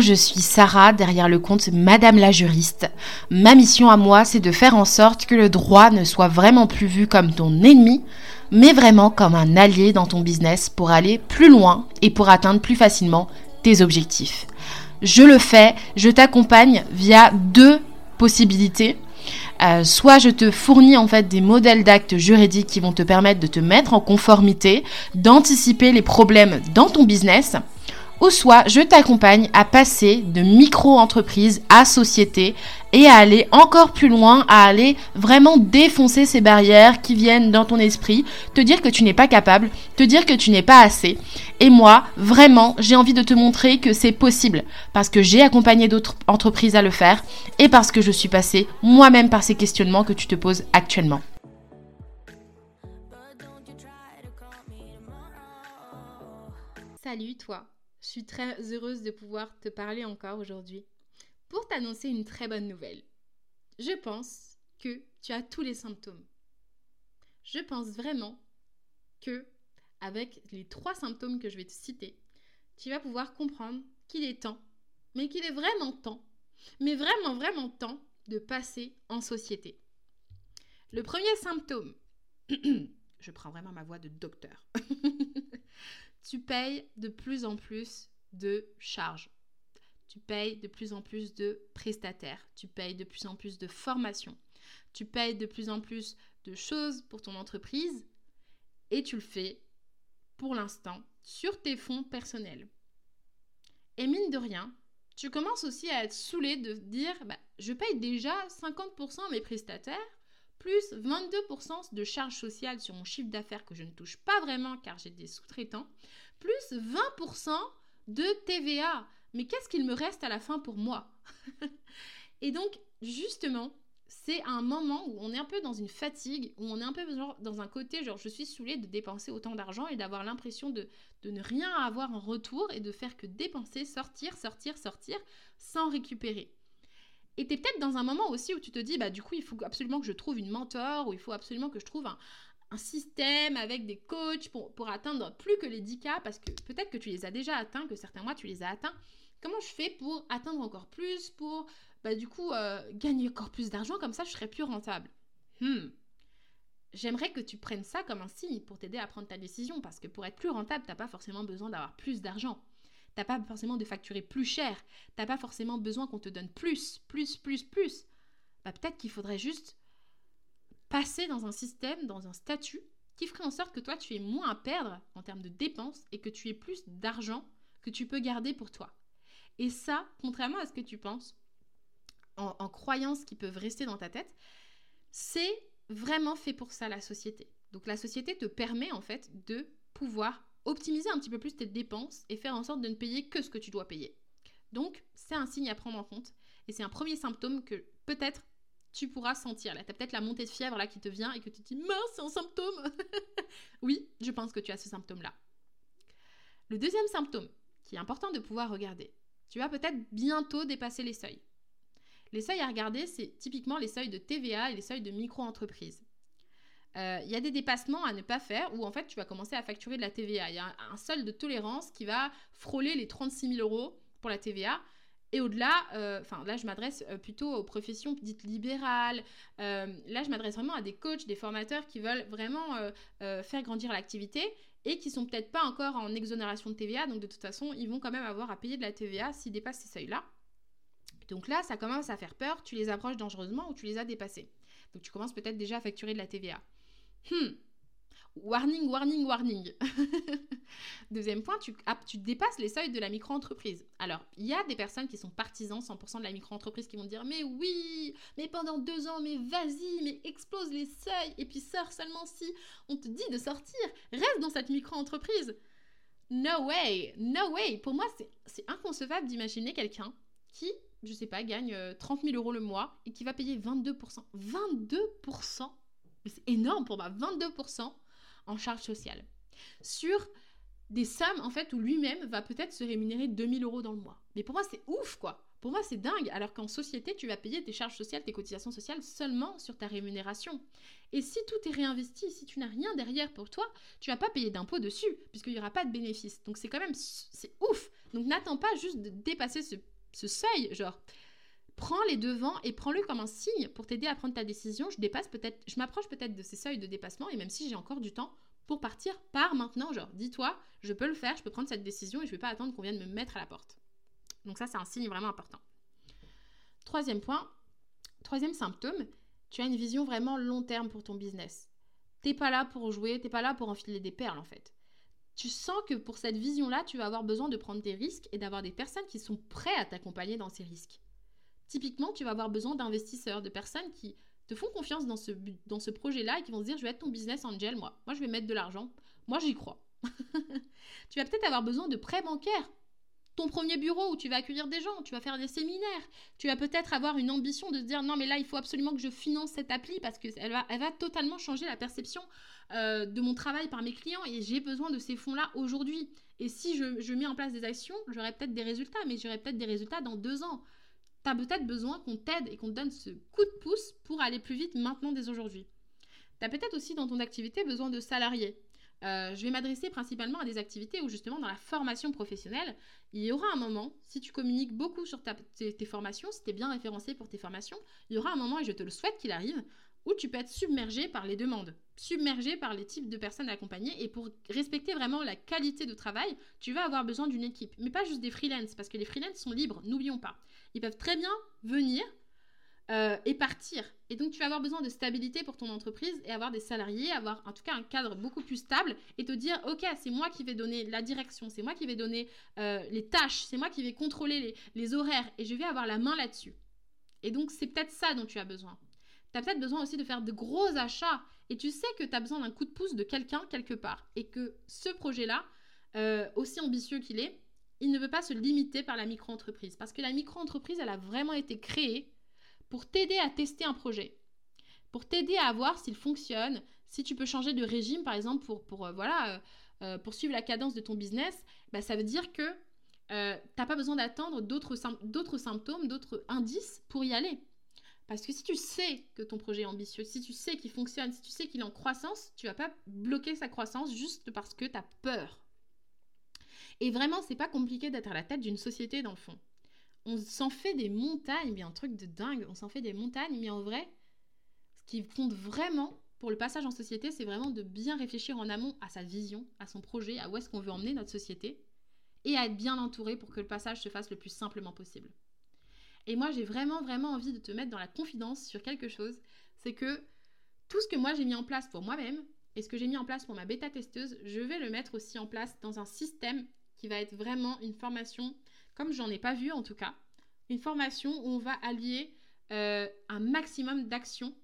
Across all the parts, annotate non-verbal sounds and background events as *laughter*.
Je suis Sarah derrière le compte Madame la juriste. Ma mission à moi, c'est de faire en sorte que le droit ne soit vraiment plus vu comme ton ennemi, mais vraiment comme un allié dans ton business pour aller plus loin et pour atteindre plus facilement tes objectifs. Je le fais, je t'accompagne via deux possibilités. Euh, soit je te fournis en fait des modèles d'actes juridiques qui vont te permettre de te mettre en conformité, d'anticiper les problèmes dans ton business, ou soit je t'accompagne à passer de micro-entreprise à société et à aller encore plus loin, à aller vraiment défoncer ces barrières qui viennent dans ton esprit, te dire que tu n'es pas capable, te dire que tu n'es pas assez. Et moi, vraiment, j'ai envie de te montrer que c'est possible parce que j'ai accompagné d'autres entreprises à le faire et parce que je suis passée moi-même par ces questionnements que tu te poses actuellement. Salut toi je suis très heureuse de pouvoir te parler encore aujourd'hui pour t'annoncer une très bonne nouvelle. Je pense que tu as tous les symptômes. Je pense vraiment que avec les trois symptômes que je vais te citer, tu vas pouvoir comprendre qu'il est temps, mais qu'il est vraiment temps, mais vraiment vraiment temps de passer en société. Le premier symptôme, *clears throat* je prends vraiment ma voix de docteur. *laughs* tu payes de plus en plus de charges. Tu payes de plus en plus de prestataires. Tu payes de plus en plus de formations. Tu payes de plus en plus de choses pour ton entreprise. Et tu le fais, pour l'instant, sur tes fonds personnels. Et mine de rien, tu commences aussi à être saoulé de dire bah, je paye déjà 50% mes prestataires, plus 22% de charges sociales sur mon chiffre d'affaires que je ne touche pas vraiment car j'ai des sous-traitants, plus 20% de TVA. Mais qu'est-ce qu'il me reste à la fin pour moi? *laughs* Et donc, justement, c'est un moment où on est un peu dans une fatigue, où on est un peu dans un côté, genre je suis saoulée de dépenser autant d'argent et d'avoir l'impression de, de ne rien avoir en retour et de faire que dépenser, sortir, sortir, sortir, sans récupérer. Et tu es peut-être dans un moment aussi où tu te dis, bah du coup, il faut absolument que je trouve une mentor, ou il faut absolument que je trouve un, système avec des coachs pour, atteindre plus que les 10 cas, parce que peut-être que tu les as déjà atteints, que certains mois tu les as atteints. Comment je fais pour atteindre encore plus, pour bah, du coup euh, gagner encore plus d'argent, comme ça je serai plus rentable hmm. J'aimerais que tu prennes ça comme un signe pour t'aider à prendre ta décision, parce que pour être plus rentable, tu n'as pas forcément besoin d'avoir plus d'argent. T'as pas forcément de facturer plus cher. T'as pas forcément besoin qu'on te donne plus, plus, plus, plus. Bah, peut-être qu'il faudrait juste passer dans un système, dans un statut qui ferait en sorte que toi, tu aies moins à perdre en termes de dépenses et que tu aies plus d'argent que tu peux garder pour toi. Et ça, contrairement à ce que tu penses, en, en croyances qui peuvent rester dans ta tête, c'est vraiment fait pour ça la société. Donc la société te permet en fait de pouvoir optimiser un petit peu plus tes dépenses et faire en sorte de ne payer que ce que tu dois payer. Donc, c'est un signe à prendre en compte et c'est un premier symptôme que peut-être tu pourras sentir. Là, tu as peut-être la montée de fièvre là qui te vient et que tu te dis mince, c'est un symptôme. *laughs* oui, je pense que tu as ce symptôme-là. Le deuxième symptôme qui est important de pouvoir regarder, tu vas peut-être bientôt dépasser les seuils. Les seuils à regarder, c'est typiquement les seuils de TVA et les seuils de micro-entreprise. Euh, il y a des dépassements à ne pas faire où en fait tu vas commencer à facturer de la TVA. Il y a un, solde de tolérance qui va frôler les 36 000 euros pour la TVA. Et au-delà, euh, enfin là je m'adresse euh, plutôt aux professions dites libérales. là je m'adresse vraiment à des coachs, des formateurs qui veulent vraiment faire grandir l'activité et qui sont peut-être pas encore en exonération de TVA. Donc de toute façon, ils vont quand même avoir à payer de la TVA s'ils dépassent ces seuils-là. Donc là, ça commence à faire peur. Tu les approches dangereusement ou tu les as dépassés? Donc tu commences peut-être déjà à facturer de la TVA. Hmm. Warning, warning, warning. *laughs* Deuxième point, tu, ah, tu, dépasses les seuils de la micro-entreprise. Alors, il y a des personnes qui sont partisans 100% de la micro-entreprise qui vont dire Mais oui, mais pendant deux ans, mais vas-y, mais explose les seuils et puis sors seulement si on te dit de sortir. Reste dans cette micro-entreprise. No way, no way. Pour moi, c'est inconcevable d'imaginer quelqu'un qui, je sais pas, gagne 30 euh, 000 euros le mois et qui va payer 22%. 22% c'est énorme pour moi, 22% en charge sociale. Sur des sommes, en fait, où lui-même va peut-être se rémunérer 2000 euros dans le mois. Mais pour moi, c'est ouf, quoi. Pour moi, c'est dingue. Alors qu'en société, tu vas payer tes charges sociales, tes cotisations sociales seulement sur ta rémunération. Et si tout est réinvesti, si tu n'as rien derrière pour toi, tu vas pas payer d'impôts dessus, puisqu'il n'y aura pas de bénéfice. Donc c'est quand même, c'est ouf. Donc n'attends pas juste de dépasser ce, ce seuil, genre prends les devants et prends-le comme un signe pour t'aider à prendre ta décision. Je dépasse peut-être, je m'approche peut-être de ces seuils de dépassement et même si j'ai encore du temps pour partir, pars maintenant. Genre, dis-toi, je peux le faire, je peux prendre cette décision et je ne vais pas attendre qu'on vienne me mettre à la porte. Donc ça, c'est un signe vraiment important. Troisième point, troisième symptôme, tu as une vision vraiment long terme pour ton business. T'es pas là pour jouer, t'es pas là pour enfiler des perles en fait. Tu sens que pour cette vision-là, tu vas avoir besoin de prendre des risques et d'avoir des personnes qui sont prêtes à t'accompagner dans ces risques. Typiquement, tu vas avoir besoin d'investisseurs, de personnes qui te font confiance dans ce, dans ce projet-là et qui vont se dire, je vais être ton business angel, moi. Moi, je vais mettre de l'argent. Moi, j'y crois. *laughs* tu vas peut-être avoir besoin de prêts bancaires. Ton premier bureau où tu vas accueillir des gens, tu vas faire des séminaires. Tu vas peut-être avoir une ambition de se dire, non, mais là, il faut absolument que je finance cette appli parce qu'elle va, elle va totalement changer la perception euh, de mon travail par mes clients et j'ai besoin de ces fonds-là aujourd'hui. Et si je, je mets en place des actions, j'aurai peut-être des résultats, mais j'aurai peut-être des résultats dans deux ans tu peut-être besoin qu'on t'aide et qu'on te donne ce coup de pouce pour aller plus vite maintenant dès aujourd'hui. Tu as peut-être aussi dans ton activité besoin de salariés. Euh, je vais m'adresser principalement à des activités où justement dans la formation professionnelle, il y aura un moment, si tu communiques beaucoup sur tes, formations, si tu es bien référencé pour tes formations, il y aura un moment, et je te le souhaite qu'il arrive, où tu peux être submergé par les demandes, submergé par les types de personnes accompagnées. Et pour respecter vraiment la qualité de travail, tu vas avoir besoin d'une équipe. Mais pas juste des freelances, parce que les freelances sont libres, n'oublions pas. Ils peuvent très bien venir euh, et partir. Et donc, tu vas avoir besoin de stabilité pour ton entreprise et avoir des salariés, avoir en tout cas un cadre beaucoup plus stable et te dire, OK, c'est moi qui vais donner la direction, c'est moi qui vais donner euh, les tâches, c'est moi qui vais contrôler les, horaires et je vais avoir la main là-dessus. Et donc, c'est peut-être ça dont tu as besoin. Tu as peut-être besoin aussi de faire de gros achats et tu sais que tu as besoin d'un coup de pouce de quelqu'un quelque part et que ce projet-là, euh, aussi ambitieux qu'il est, il ne veut pas se limiter par la micro-entreprise parce que la micro-entreprise, elle a vraiment été créée pour t'aider à tester un projet, pour t'aider à voir s'il fonctionne, si tu peux changer de régime par exemple pour, pour euh, voilà, euh, pour suivre la cadence de ton business, bah, ça veut dire que tu n'as pas besoin d'attendre d'autres symptômes, d'autres indices pour y aller. Parce que si tu sais que ton projet est ambitieux, si tu sais qu'il fonctionne, si tu sais qu'il est en croissance, tu vas pas bloquer sa croissance juste parce que tu as peur. Et vraiment, c'est pas compliqué d'être à la tête d'une société dans le fond. On s'en fait des montagnes, mais un truc de dingue, on s'en fait des montagnes, mais en vrai, ce qui compte vraiment pour le passage en société, c'est vraiment de bien réfléchir en amont à sa vision, à son projet, à où est-ce qu'on veut emmener notre société, et à être bien entouré pour que le passage se fasse le plus simplement possible. Et moi, j'ai vraiment, vraiment envie de te mettre dans la confidence sur quelque chose. C'est que tout ce que moi j'ai mis en place pour moi-même et ce que j'ai mis en place pour ma bêta-testeuse, je vais le mettre aussi en place dans un système qui va être vraiment une formation, comme j'en ai pas vu en tout cas, une formation où on va allier euh, un maximum d'actions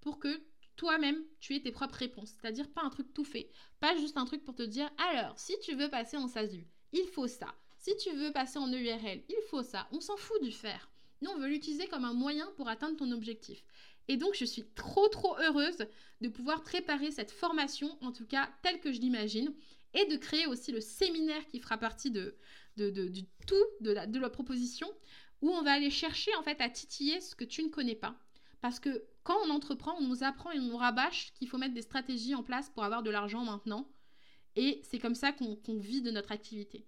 pour que toi-même, tu aies tes propres réponses. C'est-à-dire pas un truc tout fait. Pas juste un truc pour te dire, alors, si tu veux passer en SASU, il faut ça. Si tu veux passer en EURL, il faut ça. On s'en fout du faire. Nous, on veut l'utiliser comme un moyen pour atteindre ton objectif. Et donc, je suis trop, trop heureuse de pouvoir préparer cette formation, en tout cas telle que je l'imagine, et de créer aussi le séminaire qui fera partie de, du tout de la, proposition, où on va aller chercher en fait à titiller ce que tu ne connais pas. Parce que quand on entreprend, on nous apprend et on nous rabâche qu'il faut mettre des stratégies en place pour avoir de l'argent maintenant. Et c'est comme ça qu'on vit de notre activité.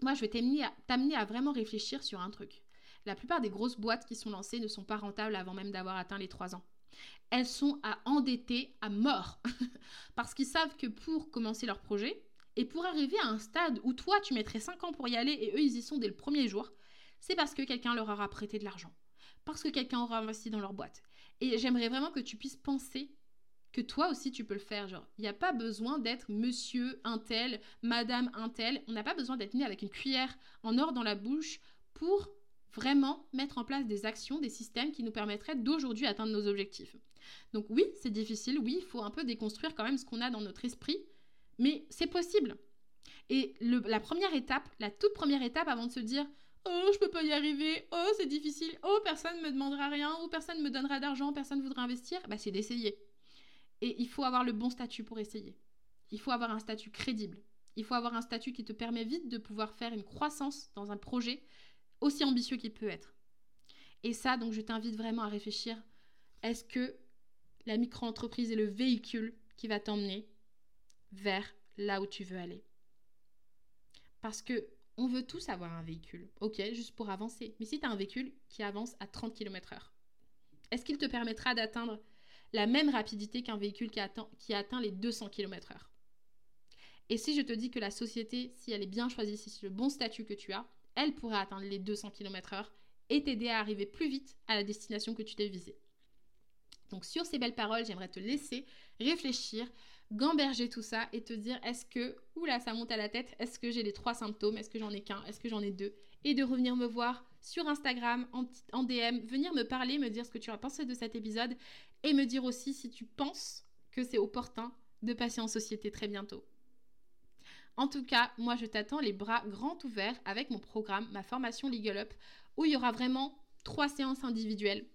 Moi, je vais t'amener à vraiment réfléchir sur un truc. La plupart des grosses boîtes qui sont lancées ne sont pas rentables avant même d'avoir atteint les 3 ans. Elles sont à endetter à mort *laughs* parce qu'ils savent que pour commencer leur projet et pour arriver à un stade où toi tu mettrais 5 ans pour y aller et eux ils y sont dès le premier jour, c'est parce que quelqu'un leur aura prêté de l'argent, parce que quelqu'un aura investi dans leur boîte. Et j'aimerais vraiment que tu puisses penser que toi aussi tu peux le faire. Genre, il n'y a pas besoin d'être monsieur un tel, madame un tel. On n'a pas besoin d'être né avec une cuillère en or dans la bouche pour vraiment mettre en place des actions, des systèmes qui nous permettraient d'aujourd'hui atteindre nos objectifs. Donc oui, c'est difficile, oui, il faut un peu déconstruire quand même ce qu'on a dans notre esprit, mais c'est possible. Et la première étape, la toute première étape avant de se dire Oh, je peux pas y arriver, oh, c'est difficile, oh, personne ne me demandera rien, oh, personne ne me donnera d'argent, personne ne voudra investir, bah, c'est d'essayer. Et il faut avoir le bon statut pour essayer. Il faut avoir un statut crédible. Il faut avoir un statut qui te permet vite de pouvoir faire une croissance dans un projet aussi ambitieux qu'il peut être. Et ça, donc, je t'invite vraiment à réfléchir. Est-ce que la micro-entreprise est le véhicule qui va t'emmener vers là où tu veux aller? Parce que on veut tous avoir un véhicule, ok, juste pour avancer. Mais si tu as un véhicule qui avance à 30 km/h, est-ce qu'il te permettra d'atteindre la même rapidité qu'un véhicule qui, qui atteint les 200 km/h Et si je te dis que la société, si elle est bien choisie, si c'est le bon statut que tu as, elle pourrait atteindre les 200 km/h et t'aider à arriver plus vite à la destination que tu t'es visée. Donc sur ces belles paroles, j'aimerais te laisser réfléchir, gamberger tout ça et te dire est-ce que, oula, ça monte à la tête, est-ce que j'ai les trois symptômes, est-ce que j'en ai qu'un, est-ce que j'en ai deux, et de revenir me voir sur Instagram, en, en, DM, venir me parler, me dire ce que tu as pensé de cet épisode, et me dire aussi si tu penses que c'est opportun de passer en société très bientôt. En tout cas, moi je t'attends les bras grands ouverts avec mon programme, ma formation Legal Up, où il y aura vraiment trois séances individuelles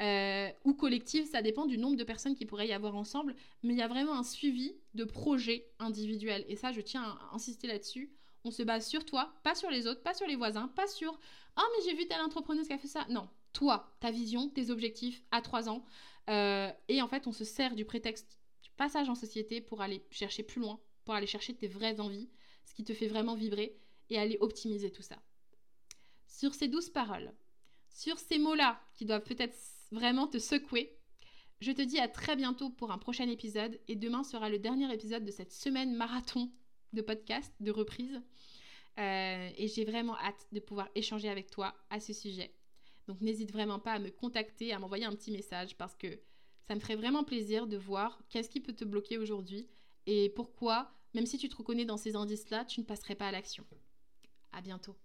euh, ou collectives, ça dépend du nombre de personnes qui pourraient y avoir ensemble, mais il y a vraiment un suivi de projets individuels. Et ça, je tiens à insister là-dessus. On se base sur toi, pas sur les autres, pas sur les voisins, pas sur Oh, mais j'ai vu telle entrepreneuse qui a fait ça. Non, toi, ta vision, tes objectifs à trois ans. Euh, et en fait, on se sert du prétexte du passage en société pour aller chercher plus loin, pour aller chercher tes vraies envies, ce qui te fait vraiment vibrer et aller optimiser tout ça. Sur ces douze paroles, sur ces mots-là qui doivent peut-être vraiment te secouer, je te dis à très bientôt pour un prochain épisode et demain sera le dernier épisode de cette semaine marathon de podcast, de reprise. Euh, et j'ai vraiment hâte de pouvoir échanger avec toi à ce sujet. Donc n'hésite vraiment pas à me contacter, à m'envoyer un petit message parce que ça me ferait vraiment plaisir de voir qu'est-ce qui peut te bloquer aujourd'hui et pourquoi, même si tu te reconnais dans ces indices-là, tu ne passerais pas à l'action? À bientôt.